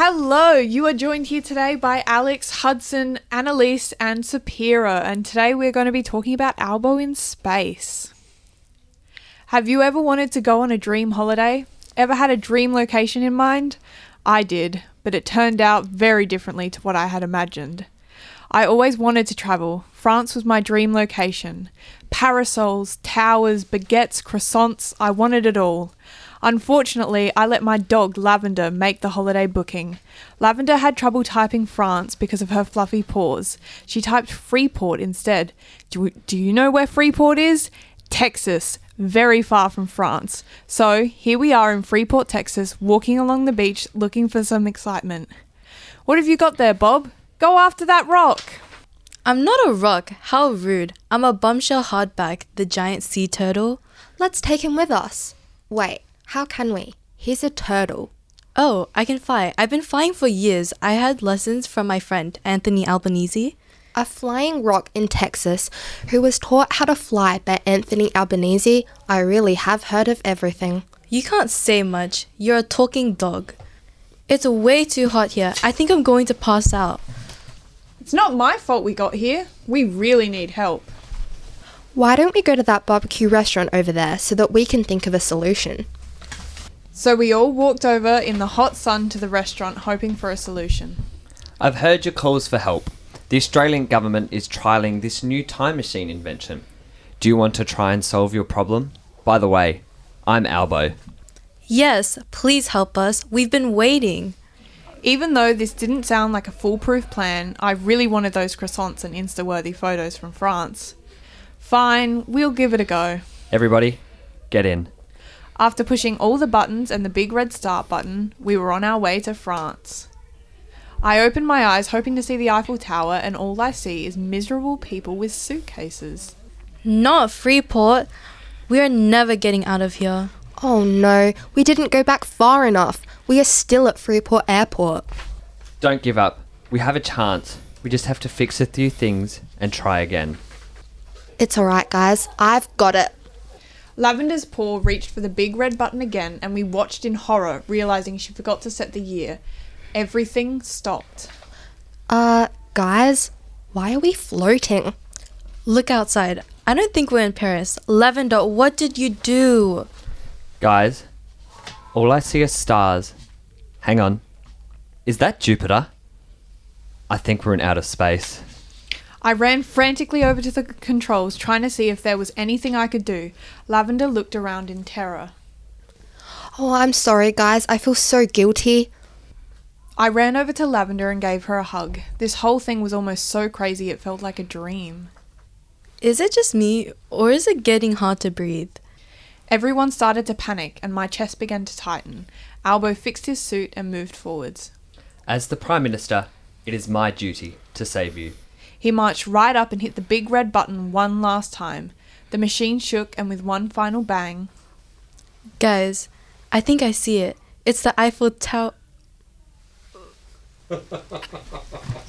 Hello, you are joined here today by Alex, Hudson, Anneliese, and Sopheara, and today we're going to be talking about Albo in space. Have you ever wanted to go on a dream holiday? Ever had a dream location in mind? I did, but it turned out very differently to what I had imagined. I always wanted to travel. France was my dream location. Parasols, towers, baguettes, croissants, I wanted it all. Unfortunately, I let my dog Lavender make the holiday booking. Lavender had trouble typing France because of her fluffy paws. She typed Freeport instead. Do, do you know where Freeport is? Texas, very far from France. So here we are in Freeport, Texas, walking along the beach looking for some excitement. What have you got there, Bob? Go after that rock! I'm not a rock. How rude. I'm a bombshell hardback, the giant sea turtle. Let's take him with us. Wait, how can we? He's a turtle. Oh, I can fly. I've been flying for years. I had lessons from my friend, Anthony Albanese. A flying rock in Texas who was taught how to fly by Anthony Albanese. I really have heard of everything. You can't say much. You're a talking dog. It's way too hot here. I think I'm going to pass out. It's not my fault we got here. We really need help. Why don't we go to that barbecue restaurant over there so that we can think of a solution? So we all walked over in the hot sun to the restaurant hoping for a solution. I've heard your calls for help. The Australian government is trialling this new time machine invention. Do you want to try and solve your problem? By the way, I'm Albo. Yes, please help us. We've been waiting. Even though this didn't sound like a foolproof plan, I really wanted those croissants and Insta worthy photos from France. Fine, we'll give it a go. Everybody, get in. After pushing all the buttons and the big red start button, we were on our way to France. I open my eyes hoping to see the Eiffel Tower, and all I see is miserable people with suitcases. Not Freeport. We are never getting out of here. Oh no, we didn't go back far enough. We are still at Freeport Airport. Don't give up. We have a chance. We just have to fix a few things and try again. It's alright, guys. I've got it. Lavender's paw reached for the big red button again, and we watched in horror, realizing she forgot to set the year. Everything stopped. Uh, guys, why are we floating? Look outside. I don't think we're in Paris. Lavender, what did you do? Guys, all I see are stars. Hang on. Is that Jupiter? I think we're in outer space. I ran frantically over to the controls, trying to see if there was anything I could do. Lavender looked around in terror. Oh, I'm sorry, guys. I feel so guilty. I ran over to Lavender and gave her a hug. This whole thing was almost so crazy it felt like a dream. Is it just me, or is it getting hard to breathe? Everyone started to panic, and my chest began to tighten. Albo fixed his suit and moved forwards. As the Prime Minister, it is my duty to save you. He marched right up and hit the big red button one last time. The machine shook, and with one final bang, Guys, I think I see it. It's the Eiffel Tower.